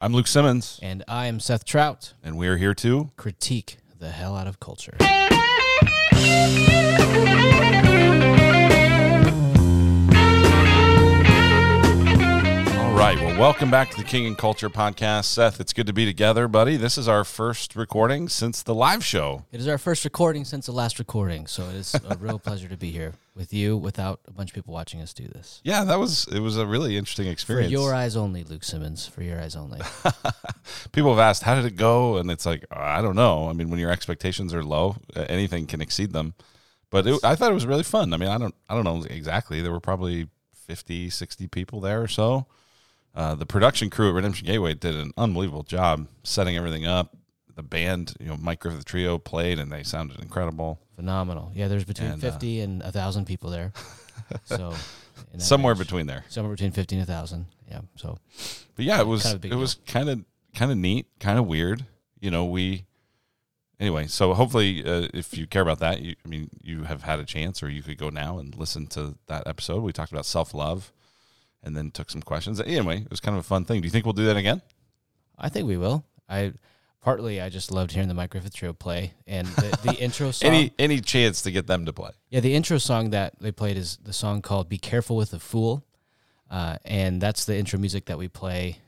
I'm Luke Simmons, And I am Seth Trout. and we are here to. Critique the hell out of culture. right. Well, welcome back to the King and Culture podcast. Seth, it's good to be together, buddy. This is our first recording since the live show. It is our first recording since the last recording, so it is a real pleasure to be here with you without a bunch of people watching us do this. Yeah, that was it was a really interesting experience. For your eyes only, Luke Simmons. For your eyes only. People have asked, "How did it go?" And it's like, I don't know. I mean, when your expectations are low, anything can exceed them. But it, I thought it was really fun. I mean, I don't I don't know exactly. There were probably 50, 60 people there or so. Uh, the production crew at Redemption Gateway did an unbelievable job setting everything up. The band, you know, Mike Griffith Trio played, and they sounded incredible. Phenomenal. Yeah, there's between And, uh, 50 and a 1,000 people there. So Somewhere range. between there. Somewhere between 50 and a 1,000. Yeah, so But yeah, it was Kind of it was kind of kind of neat, kind of weird. You know, we anyway. So hopefully, uh, if you care about that, you, I mean, you have had a chance, or you could go now and listen to that episode. We talked about self love, and then took some questions. Anyway, it was kind of a fun thing. Do you think we'll do that again? I think we will. I partly I just loved hearing the Mike Griffith Trio play and the, the intro song. Any any chance to get them to play? Yeah, the intro song that they played is the song called "Be Careful with the Fool," uh, and that's the intro music that we play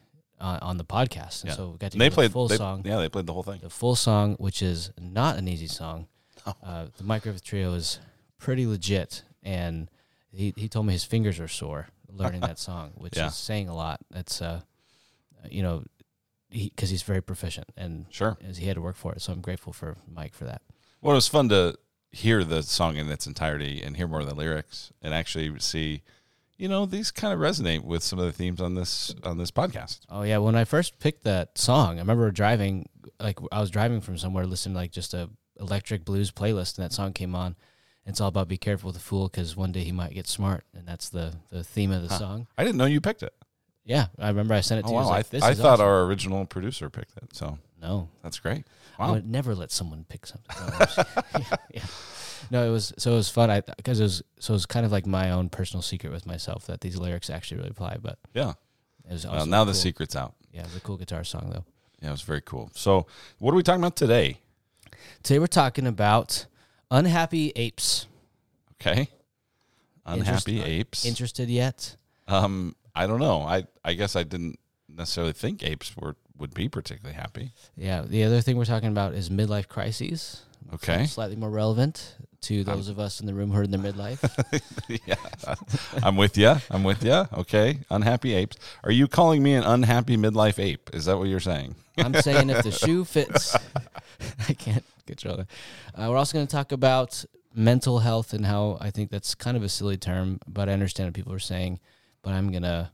uh, on the podcast. And Yeah. so we got to they played the full they- song, Yeah, they played the whole thing. the full song, which is not an easy song. No. Uh, the Mike Griffith Trio is pretty legit, and he he told me his fingers are sore learning that song, which Yeah. is saying a lot. That's uh, you know, because he's very proficient and Sure. as he had to work for it. So I'm grateful for Mike for that. Well, it was fun to hear the song in its entirety and hear more of the lyrics and actually see, you know, these kind of resonate with some of the themes on this on this podcast. Oh yeah, when I first picked that song, I remember driving like I was driving from somewhere listening to like just a electric blues playlist and that song came on. It's all about be careful with the fool because one day he might get smart and that's the the theme of the Huh. song. I didn't know you picked it. Yeah, I remember I sent it oh, to Oh, you. I wow. I, I thought awesome. our original producer picked it. So no, that's great. I Wow. would never let someone pick something. No, yeah, yeah. No, it was so it was fun. I because it was so it was kind of like my own personal secret with myself that these lyrics actually really apply. But Yeah. it was Well, now the cool. secret's out. Yeah, it was a cool guitar song though. Yeah, it was very cool. So, what are we talking about today? Today we're talking about unhappy apes. Okay. Unhappy Interest- apes. Interested yet? um, I don't know. I I guess I didn't necessarily think apes were would be particularly happy. Yeah. The other thing we're talking about is midlife crises. Okay. Slightly more relevant to those of us in the room who are in their midlife. yeah, I'm with you. I'm with you. Okay, unhappy apes. Are you calling me an unhappy midlife ape? Is that what you're saying? I'm saying if the shoe fits, I can't control it. Uh, we're also going to talk about mental health and how I think that's kind of a silly term, but I understand what people are saying. But I'm going to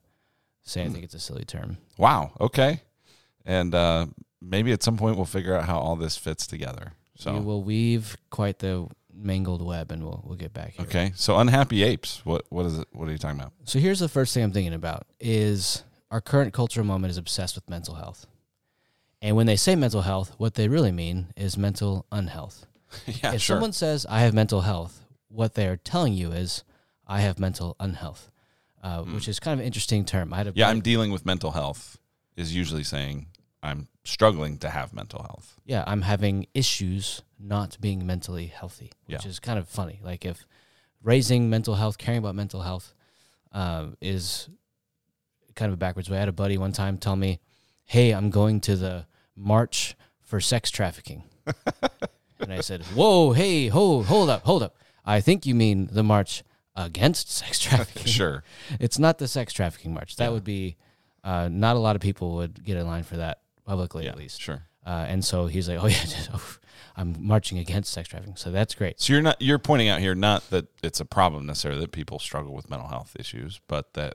say I think it's a silly term. Wow. Okay. And uh, maybe at some point we'll figure out how all this fits together. So we will weave quite the mangled web, and we'll we'll get back here. okay. So unhappy apes. What what is it? What are you talking about? So here's the first thing I'm thinking about is our current cultural moment is obsessed with mental health. And when they say mental health, what they really mean is mental unhealth. yeah, if sure. someone says I have mental health, what they are telling you is I have mental unhealth, uh, which is kind of an interesting term. I had a yeah, I'm dealing with mental health. Is usually saying I'm struggling to have mental health. yeah, I'm having issues not being mentally healthy, which Yeah. is kind of funny. Like if raising mental health, caring about mental health, uh, is kind of a backwards way. I had a buddy one time tell me, "Hey, I'm going to the march for sex trafficking," and I said, "Whoa, hey, hold, hold up, hold up. I think you mean the march against sex trafficking. Sure. It's not the sex trafficking march. That Yeah. would be uh, not a lot of people would get in line for that publicly, yeah. at least." Sure. Uh, and so he's like, "Oh yeah, oh, I'm marching against sex trafficking." So that's great. So you're not you're pointing out here not that it's a problem necessarily that people struggle with mental health issues, but that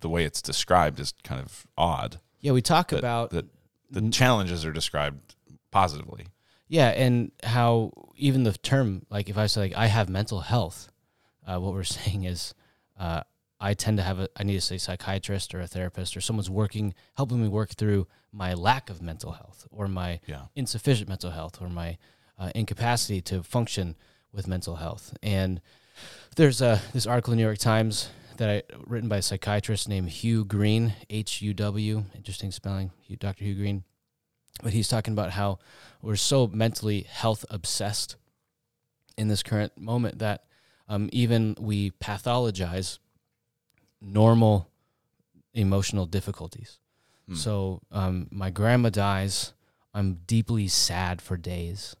the way it's described is kind of odd. Yeah, we talk That- about that the n- challenges are described positively. yeah, and how even the term like if I say like I have mental health, uh, what we're saying is uh, I tend to have a I need to say psychiatrist or a therapist or someone's working helping me work through my lack of mental health or my Yeah. insufficient mental health or my uh, incapacity to function with mental health. And there's a this article in the New York Times that I written by a psychiatrist named Huw Green, H U W, interesting spelling, Dr. Huw Green. But he's talking about how we're so mentally health obsessed in this current moment that um, even we pathologize normal emotional difficulties. Hmm. So um, my grandma dies. I'm deeply sad for days.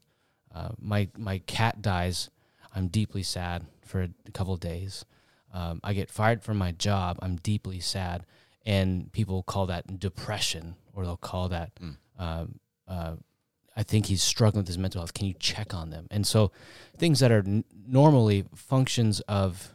Uh, my my cat dies. I'm deeply sad for a couple of days. Um, I get fired from my job. I'm deeply sad, and people call that depression, or they'll call that. Mm. Um, uh, I think he's struggling with his mental health. Can you check on them? And so, things that are n- normally functions of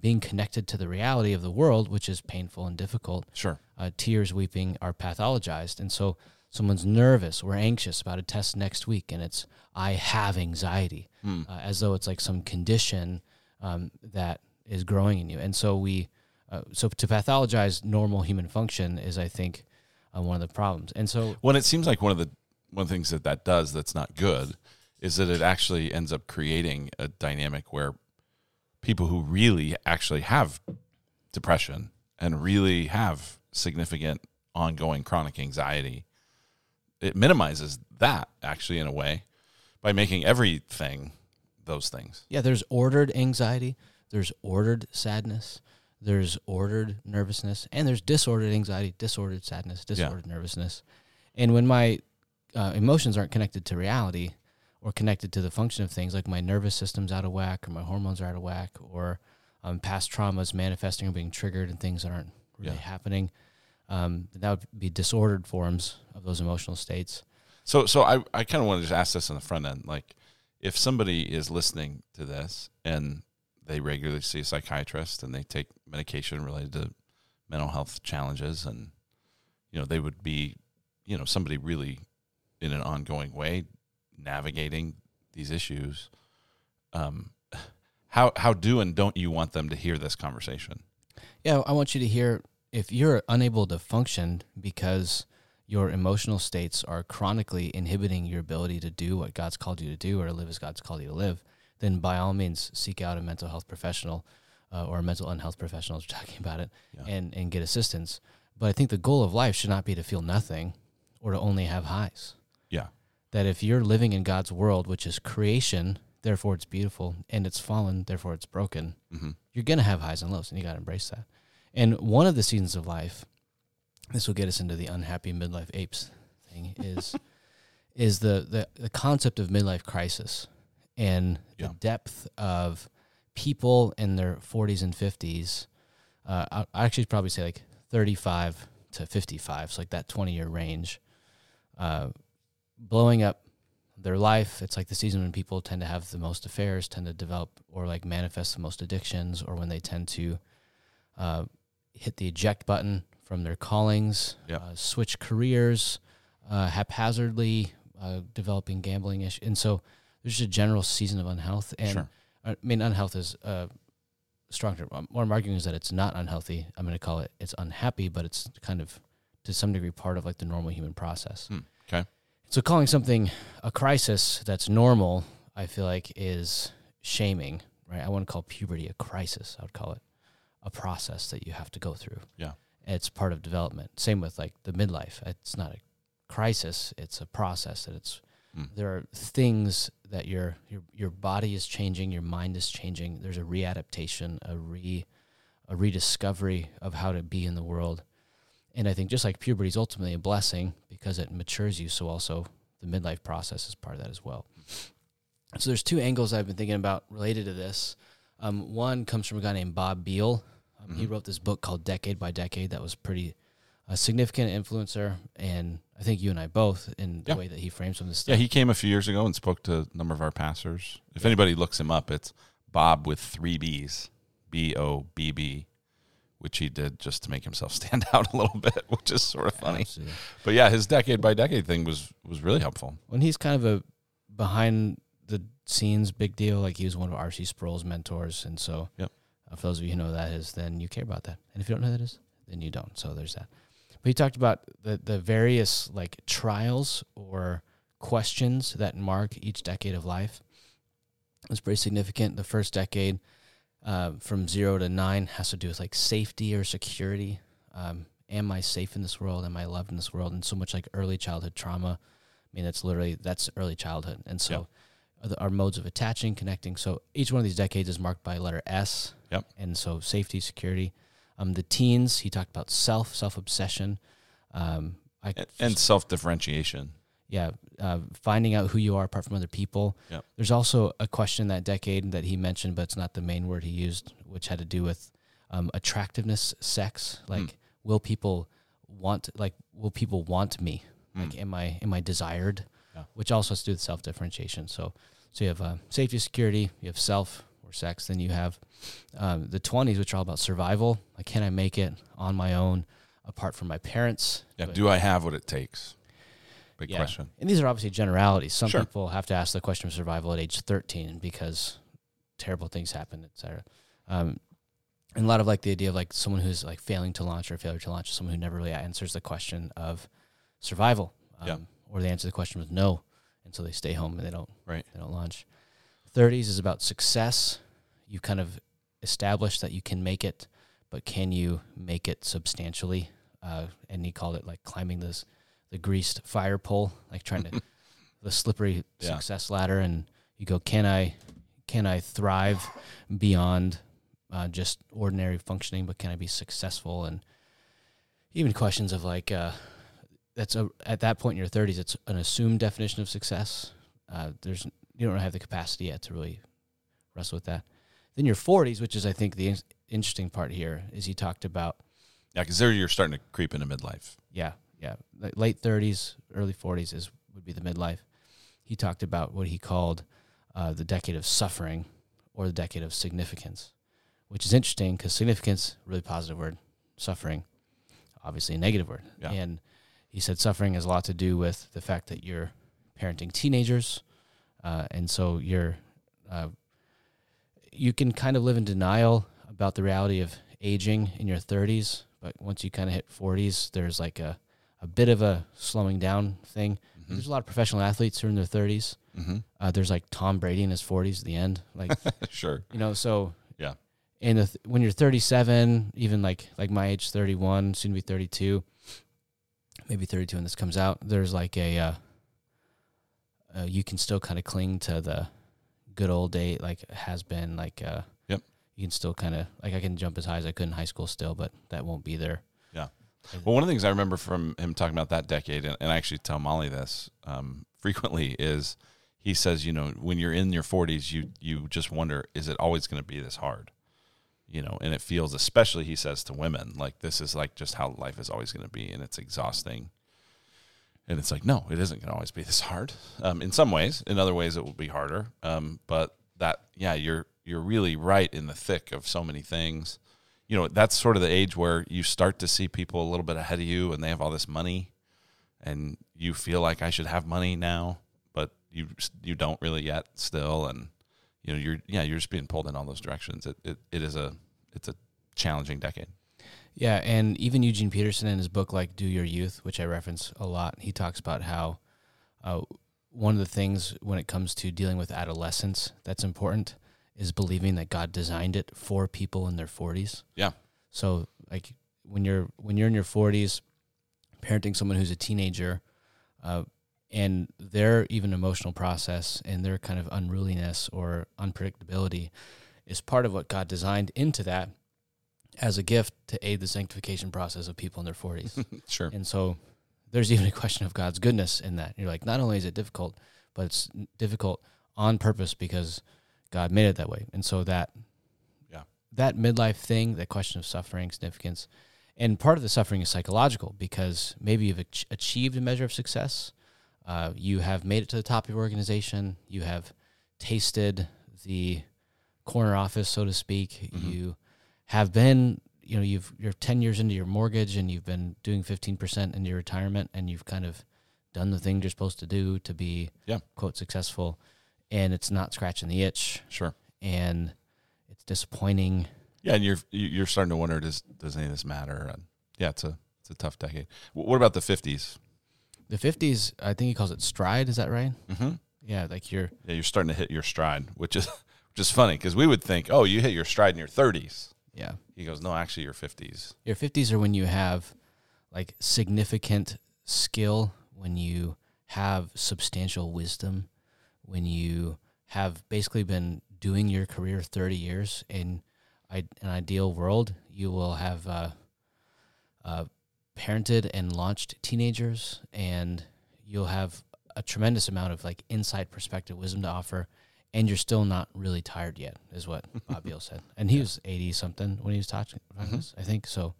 being connected to the reality of the world, which is painful and difficult, Sure. uh, tears, weeping are pathologized. And so someone's nervous or anxious about a test next week, and it's, I have anxiety, Hmm. uh, as though it's like some condition um, that is growing in you. And so we, uh, so to pathologize normal human function is, I think, uh, one of the problems. And so, When it seems like one of the one of the things that that does that's not good is that it actually ends up creating a dynamic where people who really actually have depression and really have significant ongoing chronic anxiety it minimizes that actually in a way by making everything those things yeah, there's ordered anxiety, there's ordered sadness, there's ordered nervousness, and there's disordered anxiety, disordered sadness, disordered nervousness. And when my uh, emotions aren't connected to reality or connected to the function of things, like my nervous system's out of whack or my hormones are out of whack or um, past traumas manifesting or being triggered and things that aren't really Yeah. happening, um, that would be disordered forms of those emotional states. So, so I, I kind of want to just ask this on the front end. Like, if somebody is listening to this and they regularly see a psychiatrist and they take medication related to mental health challenges, and you know they would be, you know, somebody really in an ongoing way navigating these issues. Um, how how do and don't you want them to hear this conversation? Yeah, I want you to hear if you're unable to function because your emotional states are chronically inhibiting your ability to do what God's called you to do or live as God's called you to live, then by all means seek out a mental health professional uh, or a mental unhealth professional is talking about it Yeah. and, and get assistance. But I think the goal of life should not be to feel nothing or to only have highs. Yeah. That if you're living in God's world, which is creation, therefore it's beautiful, and it's fallen, therefore it's broken, Mm-hmm. you're going to have highs and lows, and you got to embrace that. And one of the seasons of life, this will get us into the unhappy midlife apes thing, is is the, the the concept of midlife crisis and Yeah. the depth of people in their 40s and 50s. Uh, I, actually probably say like 35 to 55, so like that 20 year range, uh, blowing up their life. It's like the season when people tend to have the most affairs, tend to develop or like manifest the most addictions, or when they tend to uh, hit the eject button from their callings, Yep. uh, switch careers, uh, haphazardly uh, developing gambling issues. And so there's just a general season of unhealth. And Sure. I mean, unhealth is uh, strong term. Um, What I'm arguing is that it's not unhealthy. I'm going to call it it's unhappy, but it's kind of to some degree part of like the normal human process. Hmm, okay. So calling something a crisis that's normal, I feel like is shaming, right? I wouldn't call puberty a crisis. I would call it a process that you have to go through. Yeah. It's part of development. Same with like the midlife. It's not a crisis, it's a process that it's Mm. there are things that your your your body is changing, your mind is changing. There's a readaptation, a re a rediscovery of how to be in the world. And I think just like puberty is ultimately a blessing because it matures you, so also the midlife process is part of that as well. So there's two angles I've been thinking about related to this. Um, one comes from a guy named Bobb Biehl. Um, He Mhm. wrote this book called Decade by Decade that was pretty a significant influencer, and I think you and I both in the Yeah. way that he frames some of this Yeah, he came a few years ago and spoke to a number of our pastors. If anybody looks him up, it's Bob with three B's, B O B B, which he did just to make himself stand out a little bit, which is sort of funny. Absolutely. But yeah, his decade by decade thing was was really helpful. when he's kind of a behind the scenes big deal. Like he was one of R.C. Sproul's mentors, and so Yep. uh, for those of you who know who that is, then you care about that. And if you don't know who that is, then you don't. So there's that. He talked about the the various like trials or questions that mark each decade of life. It was pretty significant. The first decade uh, from zero to nine has to do with like safety or security. Um, am I safe in this world? Am I loved in this world? And so much like early childhood trauma. I mean, that's literally that's early childhood, and so the- our modes of attaching, connecting. So each one of these decades is marked by letter S. Yep. And so safety, security. Um, the teens, he talked about self, self obsession. Um, And, and self differentiation. yeah, uh, finding out who you are apart from other people. Yep. There's also a question that decade that he mentioned, but it's not the main word he used, which had to do with um, attractiveness, sex. Like, Hmm. will people want? Like, will people want me? Like, am I am I desired? Yeah. Which also has to do with self differentiation. So, so you have uh, safety, security. You have self sex. Then you have um, the 20s, which are all about survival. Like, can I make it on my own, apart from my parents? Yeah. Do I- Do I have what it takes? Big Yeah. question. And these are obviously generalities. Some Sure. people have to ask the question of survival at age 13 because terrible things happen, et cetera. Um, and a lot of like the idea of like someone who's like failing to launch or failure to launch, is someone who never really answers the question of survival. Um, Yeah. Or they answer the question with no. And so they stay home and they don't, Right. they don't launch. 30s is about success. You kind of establish that you can make it, but can you make it substantially? Uh, and he called it like climbing this the greased fire pole, like trying to the slippery Yeah. success ladder. And you go, can I can I thrive beyond uh, just ordinary functioning, but can I be successful? And even questions of like uh, that's a at that point in your 30s, it's an assumed definition of success. Uh, there's you don't have the capacity yet to really wrestle with that. Then your 40s, which is I think the in- interesting part here, is he talked about Yeah, because there you're starting to creep into midlife. yeah, yeah, late 30s, early 40s is would be the midlife. He talked about what he called uh, the decade of suffering or the decade of significance, which is interesting because significance, really positive word, suffering, obviously a negative word. Yeah. And he said suffering has a lot to do with the fact that you're parenting teenagers, uh, and so you're uh, you can kind of live in denial about the reality of aging in your 30s, but once you kind of hit 40s, there's like a, a bit of a slowing down thing. There's a lot of professional athletes who are in their 30s. Mm-hmm. Uh, there's like Tom Brady in his 40s at the end. Like, sure. you know, so Yeah. And th- when you're 37, even like like my age, 31, soon to be 32, maybe 32 when this comes out, there's like a, uh, uh, you can still kind of cling to the good old day, like has been like, uh, Yep. You can still kind of like I can jump as high as I could in high school still, but that won't be there. Yeah. Well, one of the things I remember from him talking about that decade, and, and I actually tell Molly this um, frequently, is he says, you know, when you're in your 40s, you you just wonder, is it always going to be this hard? You know, and it feels, especially he says to women, like this is like just how life is always going to be, and it's exhausting. And it's like, no, it isn't going to always be this hard. Um, in some ways, in other ways, it will be harder. Um, but that, yeah, you're you're really right in the thick of so many things you know that's sort of the age where you start to see people a little bit ahead of you and they have all this money and you feel like I should have money now but you you don't really yet still and you know you're yeah you're just being pulled in all those directions it it, it is a it's a challenging decade Yeah, and even Eugene Peterson in his book like Dew Your Youth, which I reference a lot, he talks about how uh, one of the things when it comes to dealing with adolescence that's important is believing that God designed it for people in their 40s. Yeah. So like when you're when you're in your 40s parenting someone who's a teenager uh, and their even emotional process and their kind of unruliness or unpredictability is part of what God designed into that as a gift to aid the sanctification process of people in their 40s. sure and so there's even a question of God's goodness in that. You're like, not only is it difficult, but it's difficult on purpose because God made it that way. And so that, Yeah. that midlife thing, that question of suffering, significance, and part of the suffering is psychological because maybe you've ach- achieved a measure of success. Uh, you have made it to the top of your organization. You have tasted the corner office, so to speak. Mhm. You have been, you know, you've you're ten years into your mortgage and you've been doing fifteen percent into your retirement, and you've kind of done the thing you're supposed to do to be Yeah. quote successful, and it's not scratching the itch, sure and it's disappointing. yeah and you're you're starting to wonder does does any of this matter and yeah it's a it's a tough decade what about the 50s The fifties, I think he calls it stride. Is that right? mm-hmm. Yeah, like you're yeah you're starting to hit your stride which is Just funny because we would think, oh, you hit your stride in your 30s. Yeah. He goes, no, actually, your 50s. Your 50s are when you have like significant skill, when you have substantial wisdom, when you have basically been doing your career 30 years in an ideal world, you will have uh, uh, parented and launched teenagers, and you'll have a tremendous amount of like insight, perspective, wisdom to offer, and you're still not really tired yet, is what Bobb Biehl said. And he was 80 something when he was talking about Mhm. this, I think. So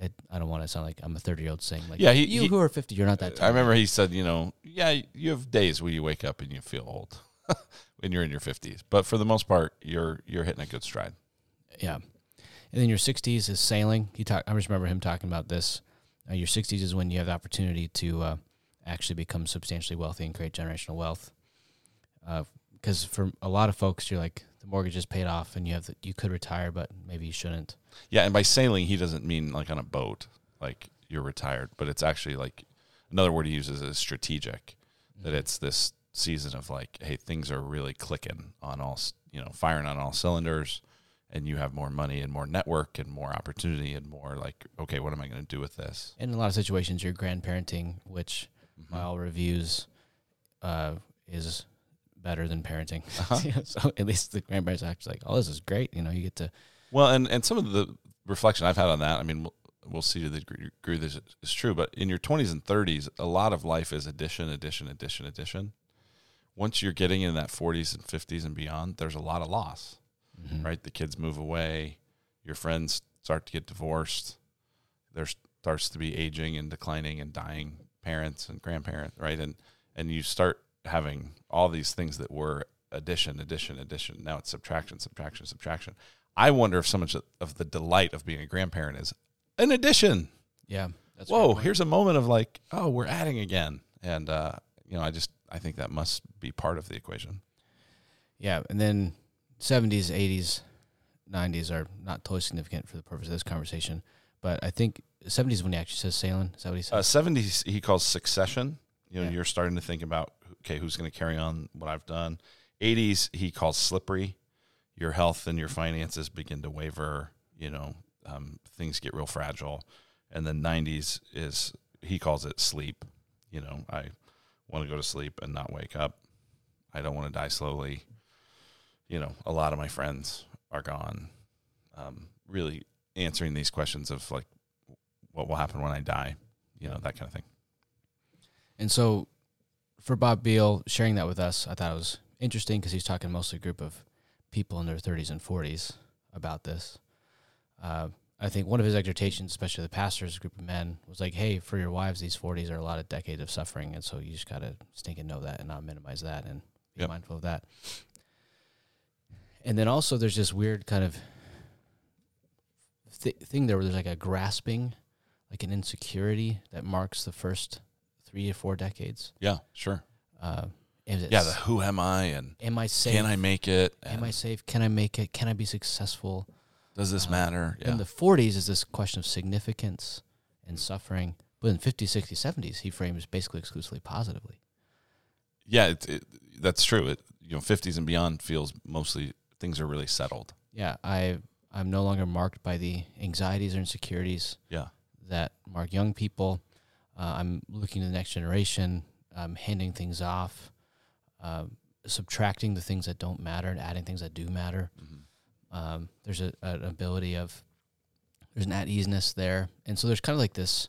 it, I don't want to sound like I'm a 30 year old saying, like, Yeah, he- you he- who are 50, you're not that tired. I remember he said, you know, yeah, you have days where you wake up and you feel old when you're in your 50s, but for the most part, you're you're hitting a good stride. Yeah. And then your 60s is sailing. He talk, I just remember him talking about this. Uh, your 60s is when you have the opportunity to uh, actually become substantially wealthy and create generational wealth. Because for a lot of folks, you're like, the mortgage is paid off and you have the, you could retire, but maybe you shouldn't. Yeah, and by sailing, he doesn't mean like on a boat, like you're retired, but it's actually like another word he uses is strategic. That it's this season of like, hey, things are really clicking on all, you know, firing on all cylinders, and you have more money and more network and more opportunity and more like, okay, what am I going to do with this? In a lot of situations, you're grandparenting, which by all reviews uh, is better than parenting. Uh-huh. so at least the grandparents are actually like, oh, this is great. You know, you get to Well, and and some of the reflection I've had on that, I mean, we'll, we'll see to the degree this is true, but in your 20s and 30s, a lot of life is addition, addition, addition, addition. Once you're getting in that 40s and 50s and beyond, there's a lot of loss, Mhm. right? The kids move away, your friends start to get divorced, there starts to be aging and declining and dying parents and grandparents, right? And and you start having all these things that were addition, addition, addition. Now it's subtraction, subtraction, subtraction. I wonder if so much of the delight of being a grandparent is an addition. Yeah. That's Whoa, here's a moment of like, oh, we're adding again. And, uh, you know, I just, I think that must be part of the equation. Yeah, and then 70s, 80s, 90s are not totally significant for the purpose of this conversation, but I think 70s when he actually says sailing. Is that what he Uh, says? 70s, he calls succession. You know, Yeah. you're starting to think about, okay, who's going to carry on what I've done. 80s, he calls slippery. Your health and your finances begin to waver. You know, um, things get real fragile. And then 90s is, he calls it sleep. You know, I want to go to sleep and not wake up. I don't want to die slowly. You know, a lot of my friends are gone. Um, really answering these questions of like, what will happen when I die? You know, that kind of thing. and so for Bobb Biehl sharing that with us, I thought it was interesting because he's talking mostly a group of people in their 30s and 40s about this. Uh, I think one of his exhortations, especially the pastors, group of men, was like, "Hey, for your wives, these 40s are a lot of decades of suffering, and so you just gotta stinking know that and not minimize that and be Yep. mindful of that." And then also, there's this weird kind of th- thing there where there's like a grasping, like an insecurity that marks the first three or four decades. Yeah, sure. Uh, Yeah, the who am I and am I safe? can I make it? Am I safe? Can I make it? Can I be successful? does this uh, matter? Yeah. In the 40s is this question of significance and suffering. But in 50s, 60s, 70s, he frames basically exclusively positively. yeah, it, it, that's true. It, you know, 50s and beyond feels mostly things are really settled. Yeah, I I'm no longer marked by the anxieties or insecurities Yeah. that mark young people. Uh, I'm looking to the next generation. I'm handing things off, um, subtracting the things that don't matter and adding things that do matter. Mhm. Um, there's a, an ability of there's an at easeness there, and so there's kind of like this.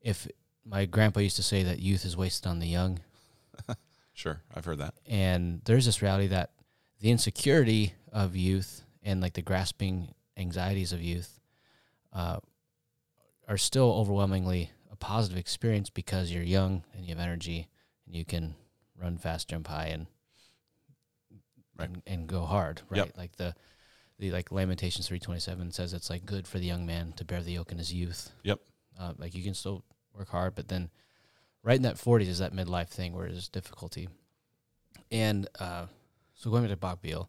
If my grandpa used to say that youth is wasted on the young, Sure. I've heard that. and there's this reality that the insecurity of youth and like the grasping anxieties of youth uh, are still overwhelmingly a positive experience because you're young and you have energy and you can run fast, jump high, and Right. and, and go hard. Right, Yep. like the the like Lamentations three twenty seven says it's like good for the young man to bear the yoke in his youth. Yep. Uh, like you can still work hard, but then right in that forties is that midlife thing where there's difficulty. And uh, so going back to Bobb Biehl,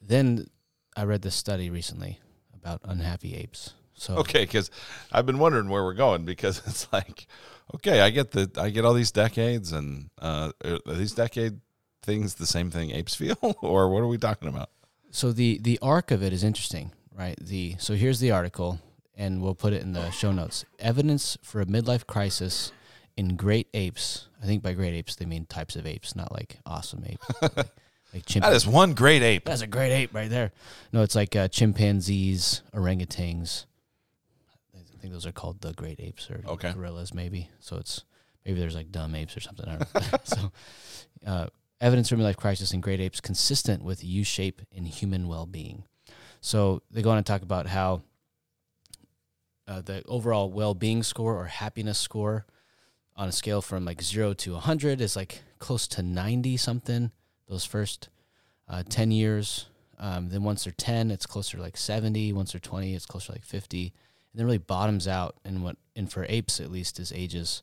then I read this study recently about unhappy apes. So Okay, because I've been wondering where we're going because it's like, okay, I get the I get all these decades and uh, are these decade things the same thing apes feel, or what are we talking about? So the the arc of it is interesting, right? The so here's the article, and we'll put it in the show notes. Evidence for a midlife crisis in great apes. I think by great apes they mean types of apes, not like awesome apes, like, like That is one great ape. That's a great ape right there. No, it's like uh, chimpanzees, orangutans. I think those are called the great apes or Okay. gorillas, maybe. So it's maybe there's like dumb apes or something. I don't know. so, uh, evidence for midlife crisis in great apes consistent with U shape in human well being. So they go on to talk about how uh, the overall well being score or happiness score on a scale from like zero to 100 is like close to 90 something those first uh, 10 years. Um, then once they're 10, it's closer to like 70. Once they're 20, it's closer to like 50. And then really bottoms out in what, and for apes at least, is ages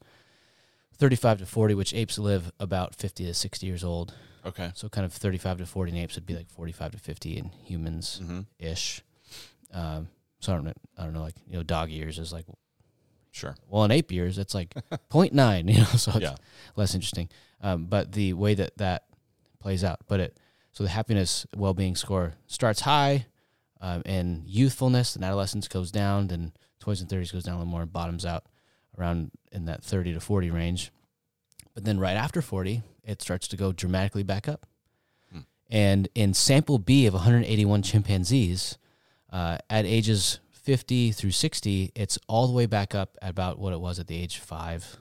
35 to 40, which apes live about 50 to 60 years old. Okay. So kind of 35 to 40 in apes would be like 45 to 50 in humans Mm-hmm. ish. Um, so I don't know, I don't know, like, you know, dog years is like, Sure. well, in ape years, it's like 0.9, you know, so it's Yeah. less interesting. Um, but the way that that plays out, but it so the happiness well being score starts high, um, and youthfulness and adolescence goes down, then twenties and thirties goes down a little more, and bottoms out around in that thirty to forty range. But then right after forty, it starts to go dramatically back up. Hmm. And in sample B of 181 chimpanzees, uh, at ages 50 through 60, it's all the way back up at about what it was at the age five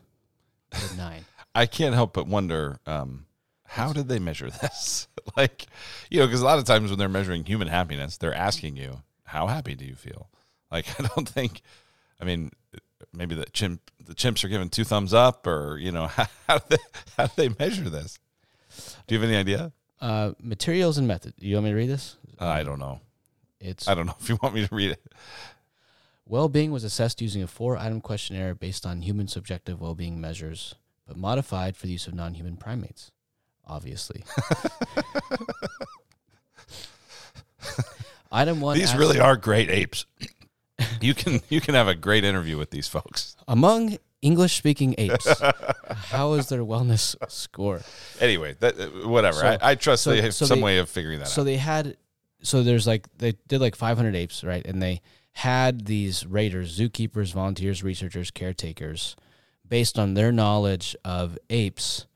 to nine. I can't help but wonder um, how did they measure this? like, you know, because a lot of times when they're measuring human happiness, they're asking you, "How happy do you feel?" Like, I don't think. I mean, maybe the chimp, the chimps are giving two thumbs up, or you know, how, how do they how do they measure this? Do you have any idea? Uh, materials and method. You want me to read this? Uh, I don't know. It's I don't know if you want me to read it. well-being was assessed using a four-item questionnaire based on human subjective well-being measures, but modified for the use of non-human primates. Obviously. Item one. These asks- really are great apes. You can you can have a great interview with these folks. among English-speaking apes. how is their wellness score? Anyway, that uh, whatever. So- I, I trust so- they have so some they- way of figuring that so out. So they had so there's like they did like 500 apes right and they had these raters zookeepers volunteers researchers caretakers based on their knowledge of apes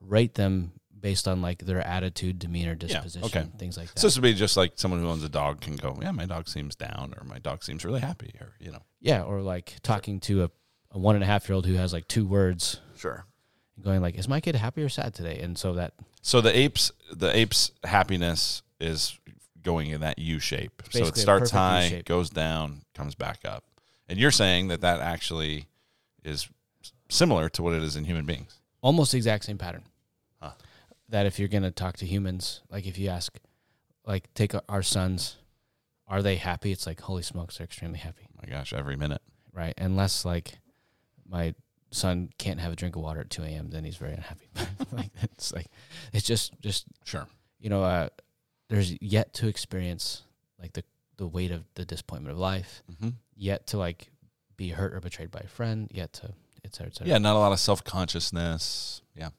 rate them based on like their attitude demeanor disposition okay. things like that So this would be just like someone who owns a dog can go, yeah, my dog seems down, or my dog seems really happy, or you know. yeah or like talking to a, a one and a half year old who has like two words Sure. going like is my kid happy or sad today and so that So the apes, the apes' happiness is going in that U shape. So it starts high, goes down, comes back up, and you're saying that that actually is similar to what it is in human beings. almost the exact same pattern. That if you're going to talk to humans, like if you ask, like take our- sons, are they happy? It's like holy smokes, they're extremely happy, my gosh, every minute. right? Unless like my son can't have a drink of water at 2 a.m., then he's very unhappy. like it's like it's just just Sure. you know, uh, there's yet to experience like the the weight of the disappointment of life, Mm-hmm. yet to like be hurt or betrayed by a friend, yet to et cetera, et cetera. Yeah, not a lot of self consciousness. Yeah.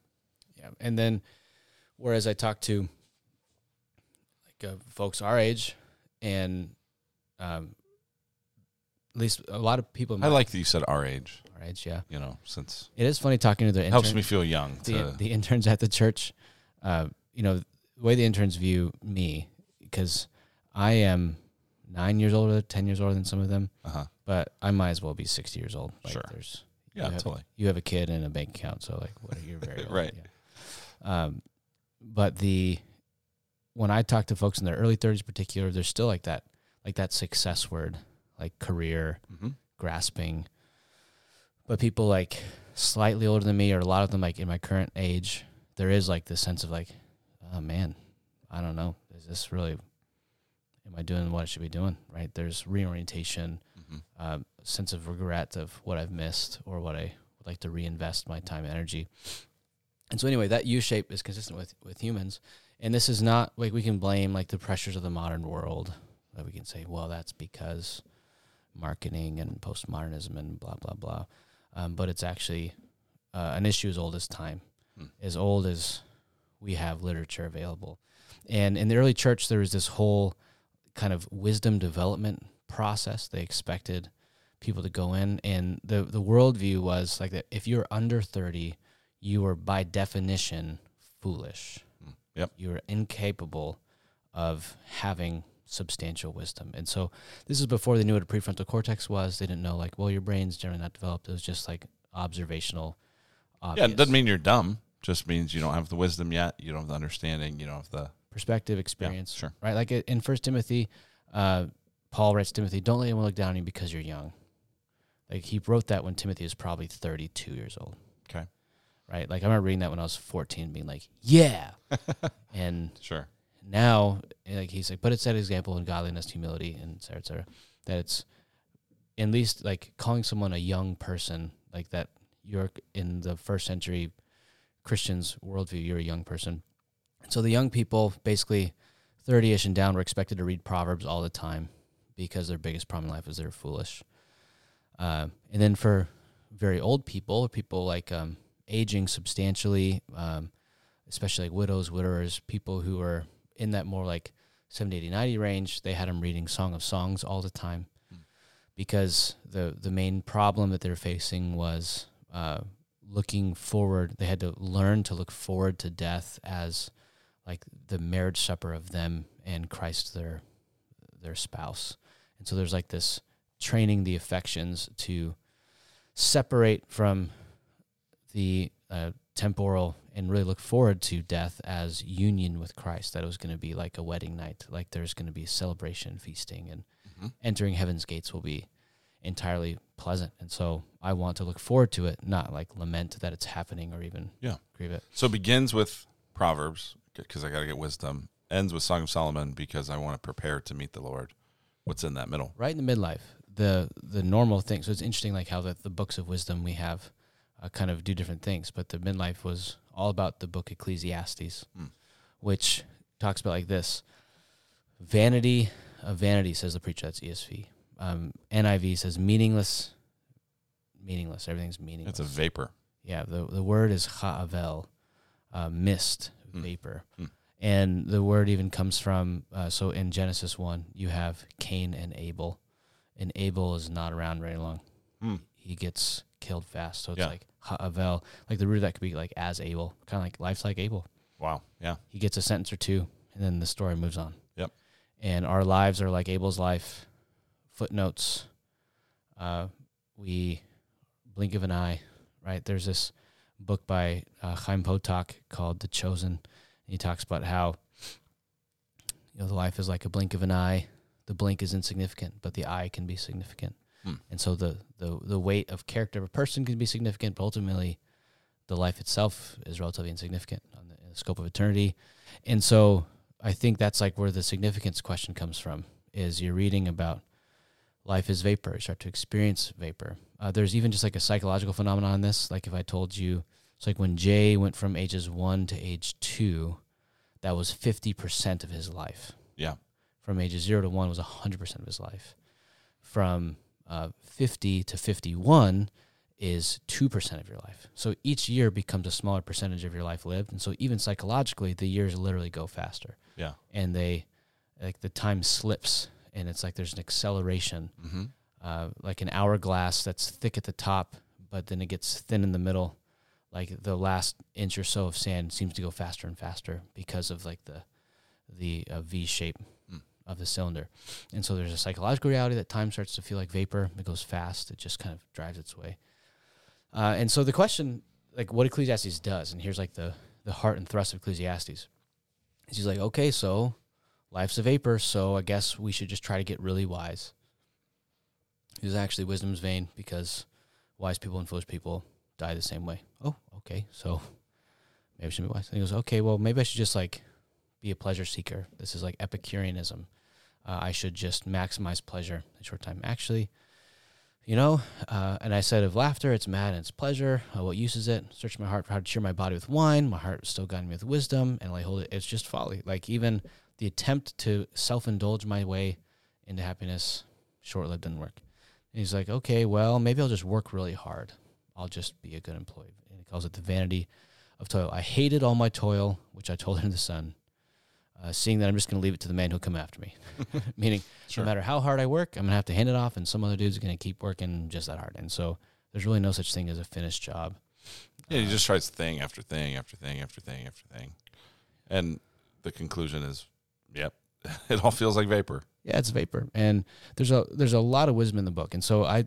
Yeah, and then whereas I talk to like uh, folks our age, and um, at least a lot of people I like that you said our age. our age. Yeah, You know, since it is funny talking to the it helps me feel young. the, To, the interns at the church. Uh, you know the way the interns view me because I am nine years older, ten years older than some of them, uh-huh. but I might as well be sixty years old. Like Sure. There's Yeah, you have, totally. You have a kid and a bank account, so like, what are you very old, Right. Yeah. Um, but the when I talk to folks in their early thirties, particular, there's still like that, like that success word, like career, Mm-hmm. grasping. But people like slightly older than me, or a lot of them like in my current age, there is like this sense of like, oh man, I don't know, is this really? Am I doing what I should be doing? Right? There's reorientation Mm-hmm. um, sense of regret of what I've missed or what I would like to reinvest my time and energy. And so anyway, that U shape is consistent with with humans, and this is not like we can blame like the pressures of the modern world. That we can say, well, that's because marketing and postmodernism and blah blah blah. Um, but it's actually uh, an issue as old as time, Hmm. as old as we have literature available. And in the early church, there was this whole kind of wisdom development process. They expected people to go in, and the the worldview was like that: if you're under thirty, you are by definition foolish. Mm, yep. You are incapable of having substantial wisdom. And so this is before they knew what a prefrontal cortex was. They didn't know like, well, your brain's generally not developed. It was just like observational. Obvious. Yeah, it doesn't mean you're dumb. Just means you don't have the wisdom yet. You don't have the understanding. You don't have the perspective, experience. Yeah, sure. Right. Like in First Timothy, uh, Paul writes Timothy, "Don't let anyone look down on you because you're young." Like he wrote that when Timothy was probably 32 years old. Okay. Right. Like I remember reading that when I was 14, being like, "Yeah," and sure. Now, like he's like, but it set example in godliness, humility, and et cetera, et cetera. That it's at least like calling someone a young person, like that. You're in the first century Christians' worldview. You're a young person. So the young people, basically 30ish and down, were expected to read Proverbs all the time because their biggest problem in life is they're foolish. Uh, and then for very old people, people like um, aging substantially, um, especially like widows, widowers, people who are in that more like 70, 80, 90 range, they had them reading Song of Songs all the time mm. because the, the main problem that they're facing was uh, looking forward. They had to learn to look forward to death as like the marriage supper of them and Christ, their, their spouse. And so there's like this training the affections to separate from the uh, temporal and really look forward to death as union with Christ. That it was going to be like a wedding night, like there's going to be celebration, feasting, and mm-hmm. entering heaven's gates will be entirely pleasant. And so I want to look forward to it, not like lament that it's happening or even yeah. grieve it. So it begins with Proverbs because I got to get wisdom, ends with Song of Solomon because I want to prepare to meet the Lord. What's in that middle? Right in the midlife. The the normal thing. So it's interesting like how the, the books of wisdom we have uh, kind of do different things, but the midlife was all about the book Ecclesiastes, mm. which talks about like this vanity of vanity, says the preacher. That's ESV. Um, NIV says meaningless, meaningless. Everything's meaningless. It's a vapor. Yeah, the, the word is ha'avel, uh, mist, mm. vapor. Mm. And the word even comes from, uh, so in Genesis 1, you have Cain and Abel. And Abel is not around very long. Hmm. He gets killed fast. So it's yeah. like Ha'avel. Like the root of that could be like as Abel, kind of like life's like Abel. Wow. Yeah. He gets a sentence or two, and then the story moves on. Yep. And our lives are like Abel's life. Footnotes. Uh, we blink of an eye, right? There's this book by uh, Chaim Potok called The Chosen. he talks about how you know the life is like a blink of an eye. The blink is insignificant, but the eye can be significant. Hmm. And so the, the the weight of character of a person can be significant, but ultimately the life itself is relatively insignificant on the, the scope of eternity. And so I think that's like where the significance question comes from is you're reading about life is vapor. You start to experience vapor. Uh, there's even just like a psychological phenomenon in this. Like if I told you, it's like when Jay went from ages one to age two, that was 50% of his life. Yeah. From ages zero to one was 100% of his life. From uh, 50 to 51 is 2% of your life. So each year becomes a smaller percentage of your life lived. And so even psychologically, the years literally go faster. Yeah. And they, like the time slips and it's like there's an acceleration, mm-hmm. uh, like an hourglass that's thick at the top, but then it gets thin in the middle. Like the last inch or so of sand seems to go faster and faster because of like the, the uh, V shape of the cylinder. And so there's a psychological reality that time starts to feel like vapor. It goes fast. It just kind of drives its way. Uh, and so the question, like what Ecclesiastes does, and here's like the, the heart and thrust of Ecclesiastes, is he's like, okay, so life's a vapor, so I guess we should just try to get really wise. Is actually wisdom's vain because wise people and foolish people die the same way. Oh, okay, so maybe I should be wise. And he goes, okay, well, maybe I should just like be a pleasure seeker. This is like Epicureanism. Uh, I should just maximize pleasure in short time. Actually, you know, uh, and I said of laughter, it's mad and it's pleasure. Uh, what use is it? Search my heart for how to cheer my body with wine. My heart still guiding me with wisdom, and I hold it. It's just folly. Like even the attempt to self-indulge my way into happiness, short-lived, didn't work. And he's like, okay, well, maybe I'll just work really hard. I'll just be a good employee. And he calls it the vanity of toil. I hated all my toil, which I told him the sun, uh, seeing that I'm just going to leave it to the man who'll come after me. Meaning, Sure. no matter how hard I work, I'm going to have to hand it off, and some other dude's going to keep working just that hard. And so there's really no such thing as a finished job. Yeah, he just tries thing after thing after thing after thing after thing. And the conclusion is, yep, it all feels like vapor. Yeah, it's vapor, and there's a there's a lot of wisdom in the book, and so I,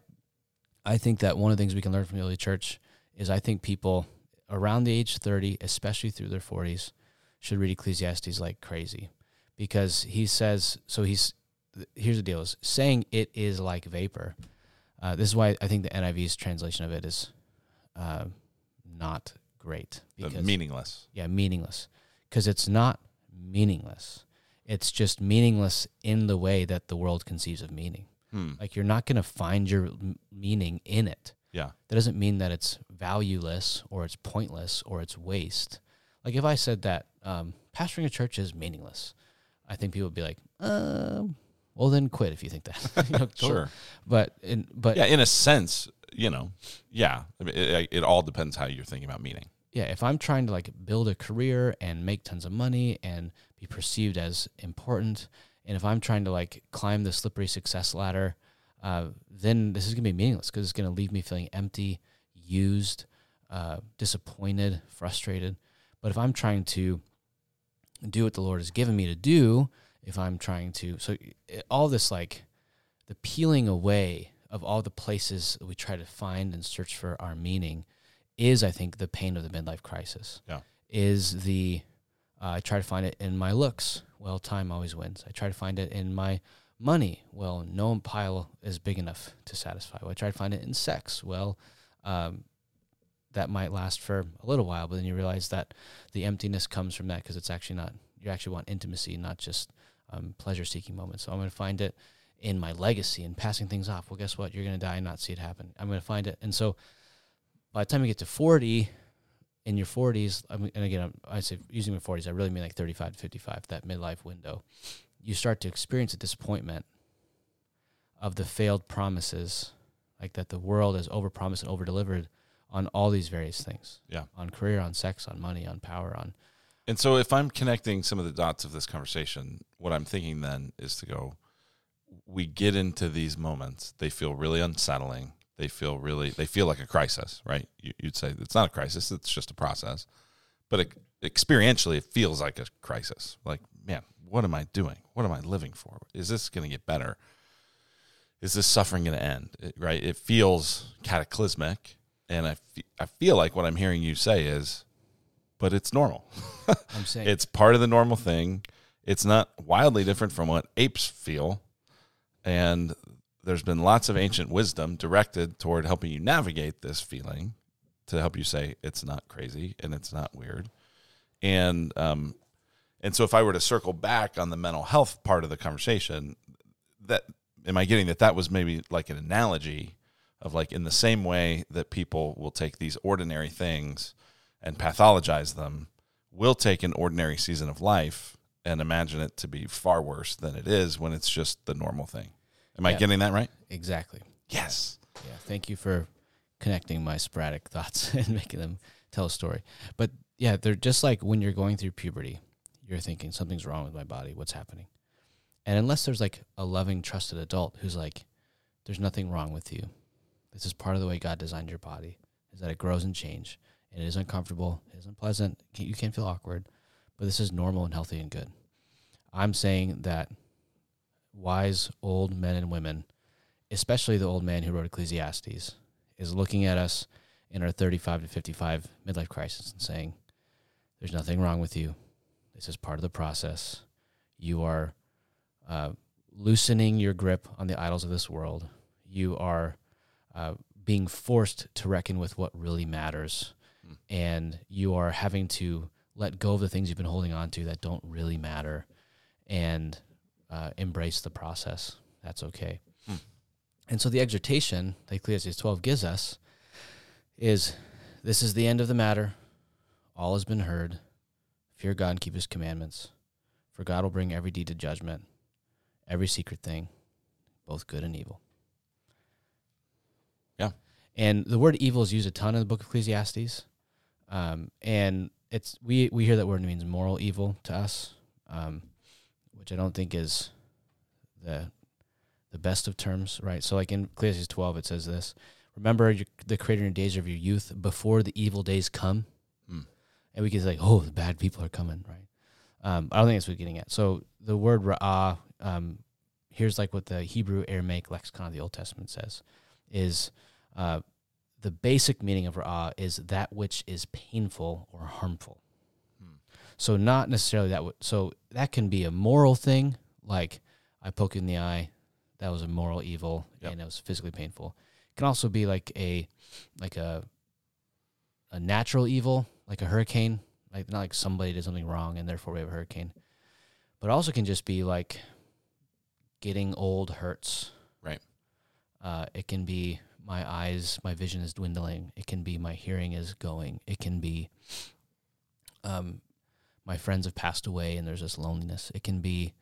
I think that one of the things we can learn from the early church is I think people around the age thirty, especially through their forties, should read Ecclesiastes like crazy, because he says so. He's here's the deal: is saying it is like vapor. Uh, this is why I think the NIV's translation of it is uh, not great because meaningless. yeah, meaningless. Because it's not meaningless. It's just meaningless in the way that the world conceives of meaning. Hmm. Like you're not going to find your meaning in it. Yeah. That doesn't mean that it's valueless or it's pointless or it's waste. Like if I said that um, pastoring a church is meaningless, I think people would be like, um, well then quit if you think that. You know, Sure. But in, but Yeah, in a sense, you know, yeah. I mean, it, it all depends how you're thinking about meaning. yeah, if I'm trying to like build a career and make tons of money and be perceived as important, and if I'm trying to like climb the slippery success ladder, uh, then this is gonna be meaningless because it's gonna leave me feeling empty, used, uh, disappointed, frustrated. But if I'm trying to do what the Lord has given me to do, if I'm trying to, so all this like the peeling away of all the places that we try to find and search for our meaning is, I think, the pain of the midlife crisis. Yeah. Is the uh, I try to find it in my looks. Well, time always wins. I try to find it in my money. Well, no pile is big enough to satisfy. Well, I try to find it in sex. Well, um, that might last for a little while, but then you realize that the emptiness comes from that because it's actually not. You actually want intimacy, not just um, pleasure-seeking moments. So I'm going to find it in my legacy and passing things off. Well, guess what? You're going to die and not see it happen. I'm going to find it, and so by the time you get to 40, in your 40s, I mean, and again, I'm- I say using my 40s, I really mean like 35 to 55, that midlife window. You start to experience a disappointment of the failed promises, like that the world has overpromised and overdelivered on all these various things. Yeah. On career, on sex, on money, on power, on And so if I'm connecting some of the dots of this conversation, what I'm thinking then is to go, we get into these moments, they feel really unsettling. They feel really, they feel like a crisis, right? You, you'd say it's not a crisis, it's just a process. But it, experientially, it feels like a crisis. Like, man, what am I doing? What am I living for? Is this going to get better? Is this suffering going to end? It- right? It feels cataclysmic. And I, I feel like what I'm hearing you say is, but it's normal. I'm saying It's part of the normal thing. It's not wildly different from what apes feel. And there's been lots of ancient wisdom directed toward helping you navigate this feeling to help you say it's not crazy and it's not weird. And um and so if I were to circle back on the mental health part of the conversation, that am I getting that that was maybe like an analogy of like in the same way that people will take these ordinary things and pathologize them, we'll take an ordinary season of life and imagine it to be far worse than it is when it's just the normal thing. Am I getting that right? exactly. Yes. Yeah, thank you for connecting my sporadic thoughts and making them tell a story. But yeah, they're just like when you're going through puberty, you're thinking something's wrong with my body. What's happening? And unless there's like a loving, trusted adult who's like, there's nothing wrong with you. This is part of the way God designed your body, is that it grows and change. And it is uncomfortable, it is unpleasant, you can feel awkward, but this is normal and healthy and good. I'm saying that wise old men and women especially the old man who wrote Ecclesiastes, is looking at us in our 35 to 55 midlife crisis and saying, There's nothing wrong with you. This is part of the process. You are uh, loosening your grip on the idols of this world. You are uh, being forced to reckon with what really matters. Hmm. And you are having to let go of the things you've been holding on to that don't really matter and uh, embrace the process. That's okay. Hmm. And so the exhortation that Ecclesiastes 12 gives us is this is the end of the matter. All has been heard. Fear God and keep his commandments. For God will bring every deed to judgment, every secret thing, both good and evil. And the word evil is used a ton in the book of Ecclesiastes. Um, and it's we we hear that word means moral evil to us, um, which I don't think is the the best of terms, right? So like in Ecclesiastes 12 it says this, remember your, the creator in the days of your youth before the evil days come. Hmm. And we can say oh, the bad people are coming, right? Um, I don't think that's what we're getting at. So the word ra'ah, um, here's like what the Hebrew Aramaic lexicon of the Old Testament says, is uh, the basic meaning of ra is that which is painful or harmful. Hmm. So not necessarily that. W- so that can be a moral thing, like I poke you in the eye, that was a moral evil, Yep. and it was physically painful. It can also be like a, like a, a natural evil, like a hurricane, like not like somebody did something wrong and therefore we have a hurricane, but also can just be like getting old hurts. Right. Uh, it can be my eyes, my vision is dwindling. It can be my hearing is going. It can be um, my friends have passed away and there's this loneliness. It can be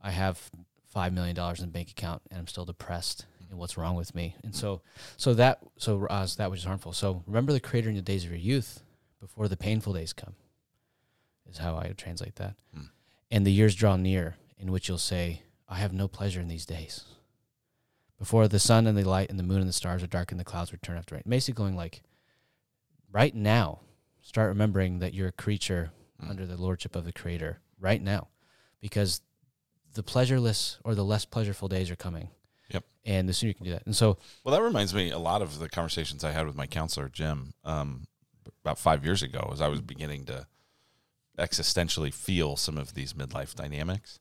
I have five million dollars in the bank account and I'm still depressed and what's wrong with me. And so so that so uh, that which is harmful. So remember the creator in the days of your youth before the painful days come. Is how I would translate that. Hmm. And the years draw near in which you'll say, I have no pleasure in these days. Before the sun and the light and the moon and the stars are dark and the clouds return after rain. Basically going like right now, start remembering that you're a creature Hmm. under the lordship of the creator right now. Because the pleasureless or the less pleasureful days are coming. Yep. And the sooner you can do that. And so Well, that reminds me a lot of the conversations I had with my counselor, Jim, um, about five years ago, as I was beginning to existentially feel some of these midlife dynamics.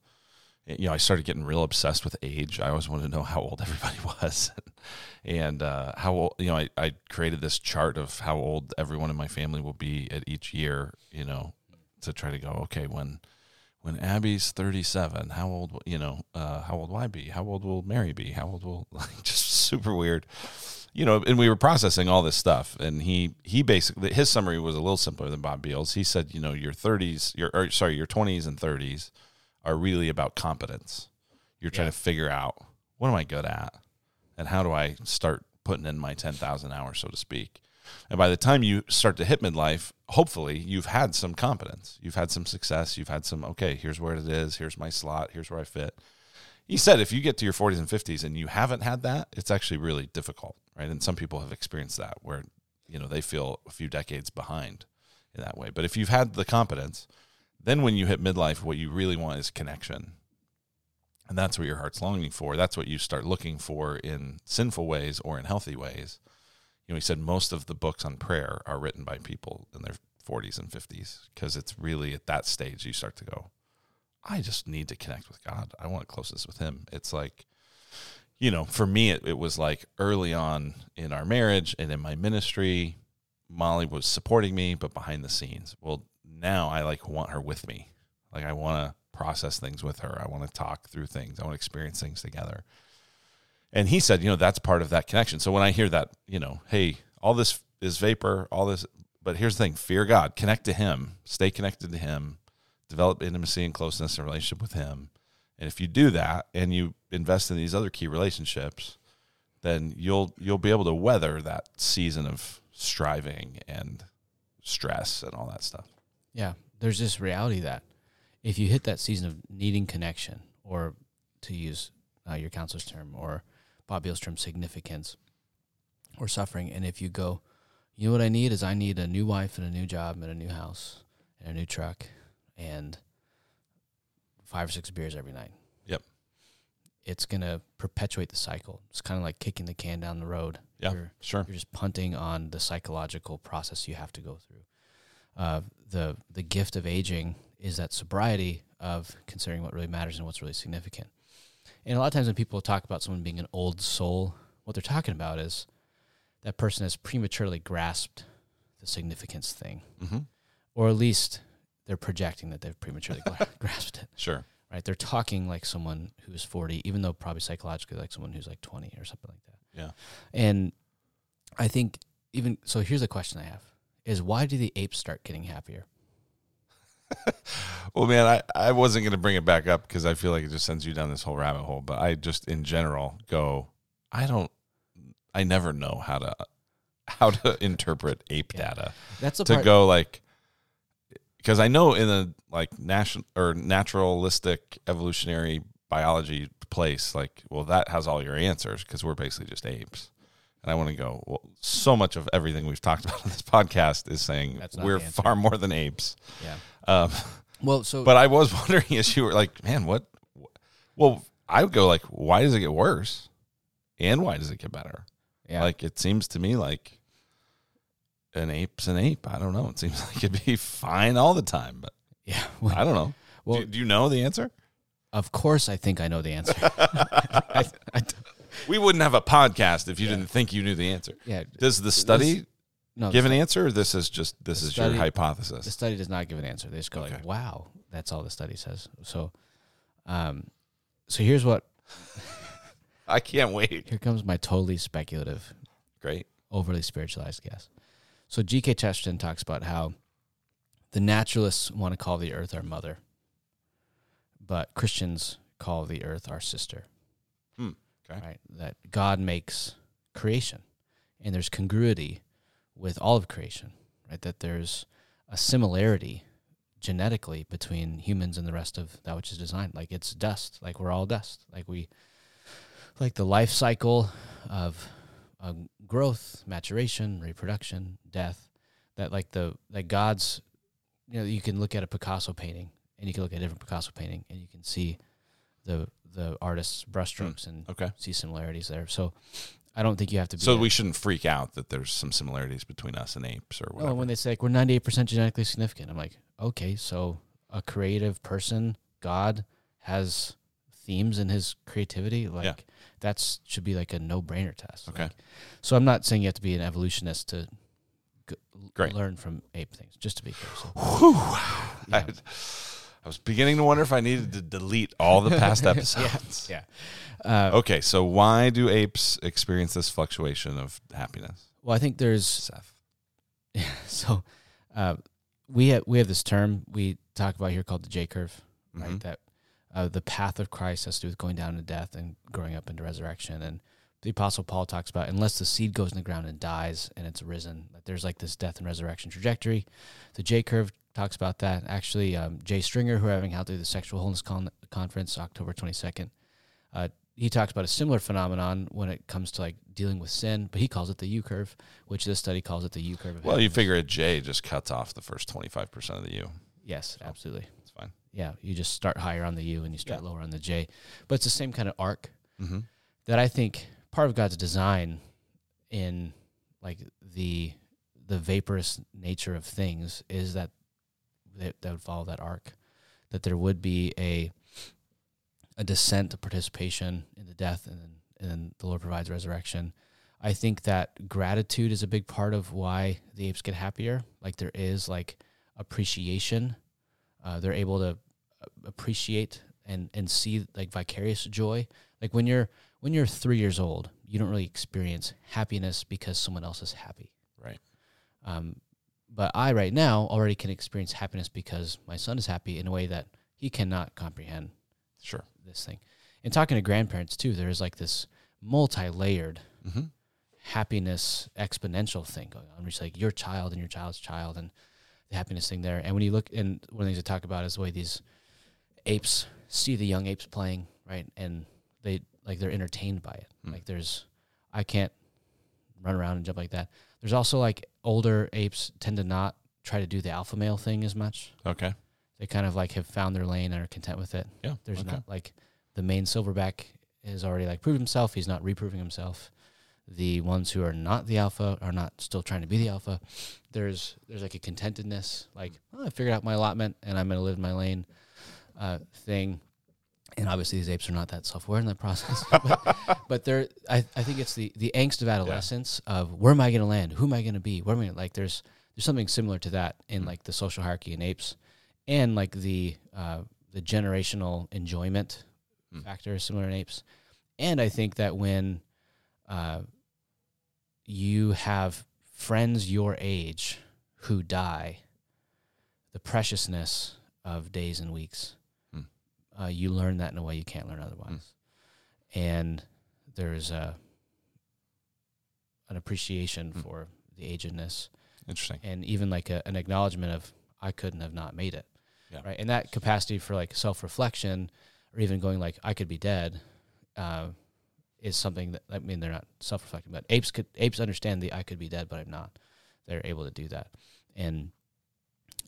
You know, I started getting real obsessed with age. I always wanted to know how old everybody was, and uh, how old. You know, I, I created this chart of how old everyone in my family will be at each year. You know, to try to go, okay, when when Abby's 37, how old, will- you know, uh, how old will I be? How old will Mary be? How old will, like, just super weird, you know, and we were processing all this stuff. And he, he basically, his summary was a little simpler than Bobb Biehl's. He said, you know, your 30s, your, or sorry, your 20s and 30s are really about competence. You're trying Yeah. to figure out what am I good at? And how do I start putting in my 10,000 hours, so to speak? And by the time you start to hit midlife, hopefully you've had some competence. You've had some success. You've had some, okay, here's where it is. Here's my slot. Here's where I fit. He said if you get to your 40s and 50s and you haven't had that, it's actually really difficult, right? And some people have experienced that where, you know, they feel a few decades behind in that way. But if you've had the competence, then when you hit midlife, what you really want is connection. And that's what your heart's longing for. That's what you start looking for in sinful ways or in healthy ways you know, he said most of the books on prayer are written by people in their 40s and 50s because it's really at that stage you start to go, I just need to connect with God. I want closeness with Him. It's like, you know, for me, it, it was like early on in our marriage and in my ministry, Molly was supporting me, but behind the scenes. Well, now I like want her with me. Like I want to process things with her. I want to talk through things. I want to experience things together. And he said, you know, that's part of that connection. So when I hear that, you know, hey, all this is vapor, all this, but here's the thing fear God, connect to Him, stay connected to Him, develop intimacy and closeness and relationship with Him. And if you do that and you invest in these other key relationships, then you'll you'll be able to weather that season of striving and stress and all that stuff. Yeah, there's this reality that if you hit that season of needing connection, or to use uh, your counselor's term, or Bobb Biehl's term, significance, or suffering, and if you go, you know what I need is I need a new wife and a new job and a new house and a new truck and five or six beers every night. Yep. It's gonna perpetuate the cycle. It's kind of like kicking the can down the road. Yeah. You're, Sure. you're just punting on the psychological process you have to go through. Uh, the the gift of aging is that sobriety of considering what really matters and what's really significant. And a lot of times when people talk about someone being an old soul, what they're talking about is that person has prematurely grasped the significance thing, Mm-hmm. or at least they're projecting that they've prematurely grasped it. Sure. Right? They're talking like someone who's 40, even though probably psychologically like someone who's like 20 or something like that. Yeah. And I think even so, here's a question I have: Is why do the apes start getting happier? Well, man, I, I wasn't going to bring it back up because I feel like it just sends you down this whole rabbit hole. But I just, in general, go, I don't, I never know how to how to interpret ape Yeah. data That's to part. go like because I know in a like national or naturalistic evolutionary biology place, like well that has all your answers because we're basically just apes. And I want to go. Well, so much of everything we've talked about on this podcast is saying we're far more than apes. yeah. Um, Well, so but I was wondering as you were like, man, what? Well, I would go like, why does it get worse, and why does it get better? yeah. Like it seems to me like an ape's an ape. I don't know. It seems like it'd be fine all the time, but yeah. well, I don't know. Well, do, do you know the answer? of course, I think I know the answer. I, I, We wouldn't have a podcast if you didn't think you knew the answer. yeah. Does the study No. give an answer, or this is just this is study- your hypothesis. the study does not give an answer. They just go Okay. like, "Wow, that's all the study says." So, um, so here's what. I can't wait. Here comes my totally speculative Great. overly spiritualized guess. So G.K. Chesterton talks about how the naturalists want to call the earth our mother, but Christians call the earth our sister. Hmm, okay. Right? That God makes creation, and there's congruity with all of creation. Right? That there's a similarity genetically between humans and the rest of that which is designed. Like it's dust. Like we're all dust. Like we, like the life cycle of um, growth, maturation, reproduction, death. That like the like God's, you know, you can look at a Picasso painting and you can look at a different Picasso painting and you can see the the artist's brushstrokes hmm, and Okay. see similarities there. So I don't think you have to be. So a- we shouldn't freak out that there's some similarities between us and apes or oh, no, whatever. when they say like we're ninety eight percent genetically significant, I'm like, okay, so a creative person, God has themes in his creativity, like Yeah. that's should be like a no brainer test. Okay. Like, so I'm not saying you have to be an evolutionist to g- learn from ape things, just to be clear. So, Whew. Yeah. I, I was beginning to wonder if I needed to delete all the past episodes. yeah. Uh, Okay, so why do apes experience this fluctuation of happiness, Well, I think there's Seth? so uh, we have we have this term we talk about here called the J curve, right? Mhm. That uh, the path of Christ has to do with going down to death and growing up into resurrection. And the Apostle Paul talks about unless the seed goes in the ground and dies and it's risen, that there's like this death and resurrection trajectory. The J curve talks about that. Actually, um, Jay Stringer, who we're having out through the Sexual Wholeness Con- Conference, October 22nd, uh, he talks about a similar phenomenon when it comes to like dealing with sin, but he calls it the U curve, which this study calls it the U curve. Well, you figure a J just cuts off the first twenty five percent of the U. Yes, absolutely. It's fine. Yeah, you just start higher on the U and you start Yeah. lower on the J. But it's the same kind of arc Mm-hmm. that I think part of God's design in like the the vaporous nature of things is that that, that would follow that arc. That there would be a a descent of participation in the death and then and then the Lord provides resurrection. I think that gratitude is a big part of why the apes get happier. Like there is like appreciation. Uh, they're able to uh, appreciate and and see like vicarious joy. Like when you're when you're three years old, you don't really experience happiness because someone else is happy. Right. Um, but I right now already can experience happiness because my son is happy in a way that he cannot comprehend Sure. this thing. And talking to grandparents too, there's like this multi-layered Mm-hmm. happiness exponential thing going on. It's like your child and your child's child and the happiness thing there. And when you look, and one of the things to talk about is the way these apes see the young apes playing, right? And they like they're entertained by it. Hmm. Like there's, I can't run around and jump like that. There's also like older apes tend to not try to do the alpha male thing as much. Okay. They kind of like have found their lane and are content with it. Yeah. There's okay. not like the main silverback has already like proved himself. He's not reproving himself. The ones who are not the alpha are not still trying to be the alpha. There's there's like a contentedness, like oh, I figured out my allotment and I'm gonna live in my lane, uh, thing. And obviously these apes are not that self aware in that process. but, but they're I, I think it's the the angst of adolescence of where am I gonna land? Who am I gonna be? Where am I gonna, like there's there's something similar to that in Mm. like the social hierarchy in apes and like the uh, the generational enjoyment Mm. factor is similar in apes. And I think that when uh, you have friends your age who die, the preciousness of days and weeks. Uh, you learn that in a way you can't learn otherwise. And there's a an appreciation Mm. for the agedness, Interesting. and even like a, an acknowledgement of I couldn't have not made it. Yeah. Right. And that capacity for like self reflection or even going like I could be dead uh, is something that I mean they're not self reflecting, but apes could apes understand the I could be dead, but I'm not. They're able to do that. And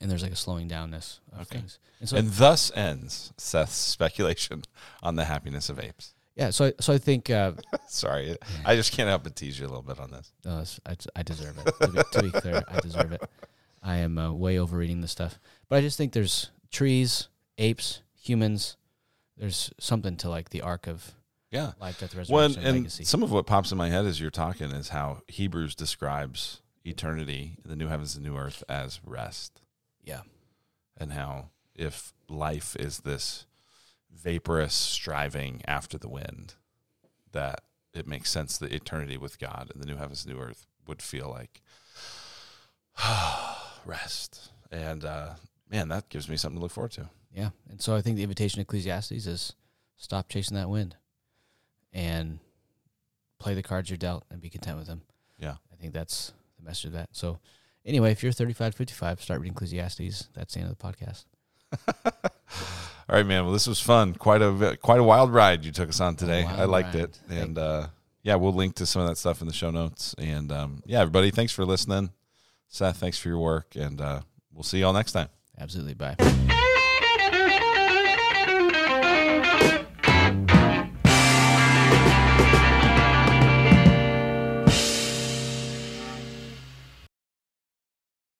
and there's like a slowing downness of Okay. things. And so and thus ends Seth's speculation on the happiness of apes. yeah, so I, so I think uh, Sorry, I just can't help but tease you a little bit on this. No, I, I deserve it. To be, to be clear, I deserve it. I am uh, way overreading this stuff, but I just think there's trees, apes, humans. There's something to like the arc of Yeah. life, death, Well, resurrection, and legacy. some of what pops in my head as you're talking is how Hebrews describes eternity, the new heavens and new earth, as rest. Yeah, and how if life is this vaporous striving after the wind, that it makes sense that eternity with God and the new heavens and new earth would feel like rest. And uh, man, that gives me something to look forward to. yeah. And so I think the invitation to Ecclesiastes is stop chasing that wind, and play the cards you're dealt, and be content with them. Yeah. I think that's the message of that. So anyway, if you're 35, 55, start reading Ecclesiastes. That's the end of the podcast. All right, man. Well, this was fun. Quite a quite a wild ride you took us on today. I liked ride. it, and uh, yeah, we'll link to some of that stuff in the show notes. And um, yeah, everybody, thanks for listening. Seth, thanks for your work, and uh, we'll see you all next time. Absolutely. Bye.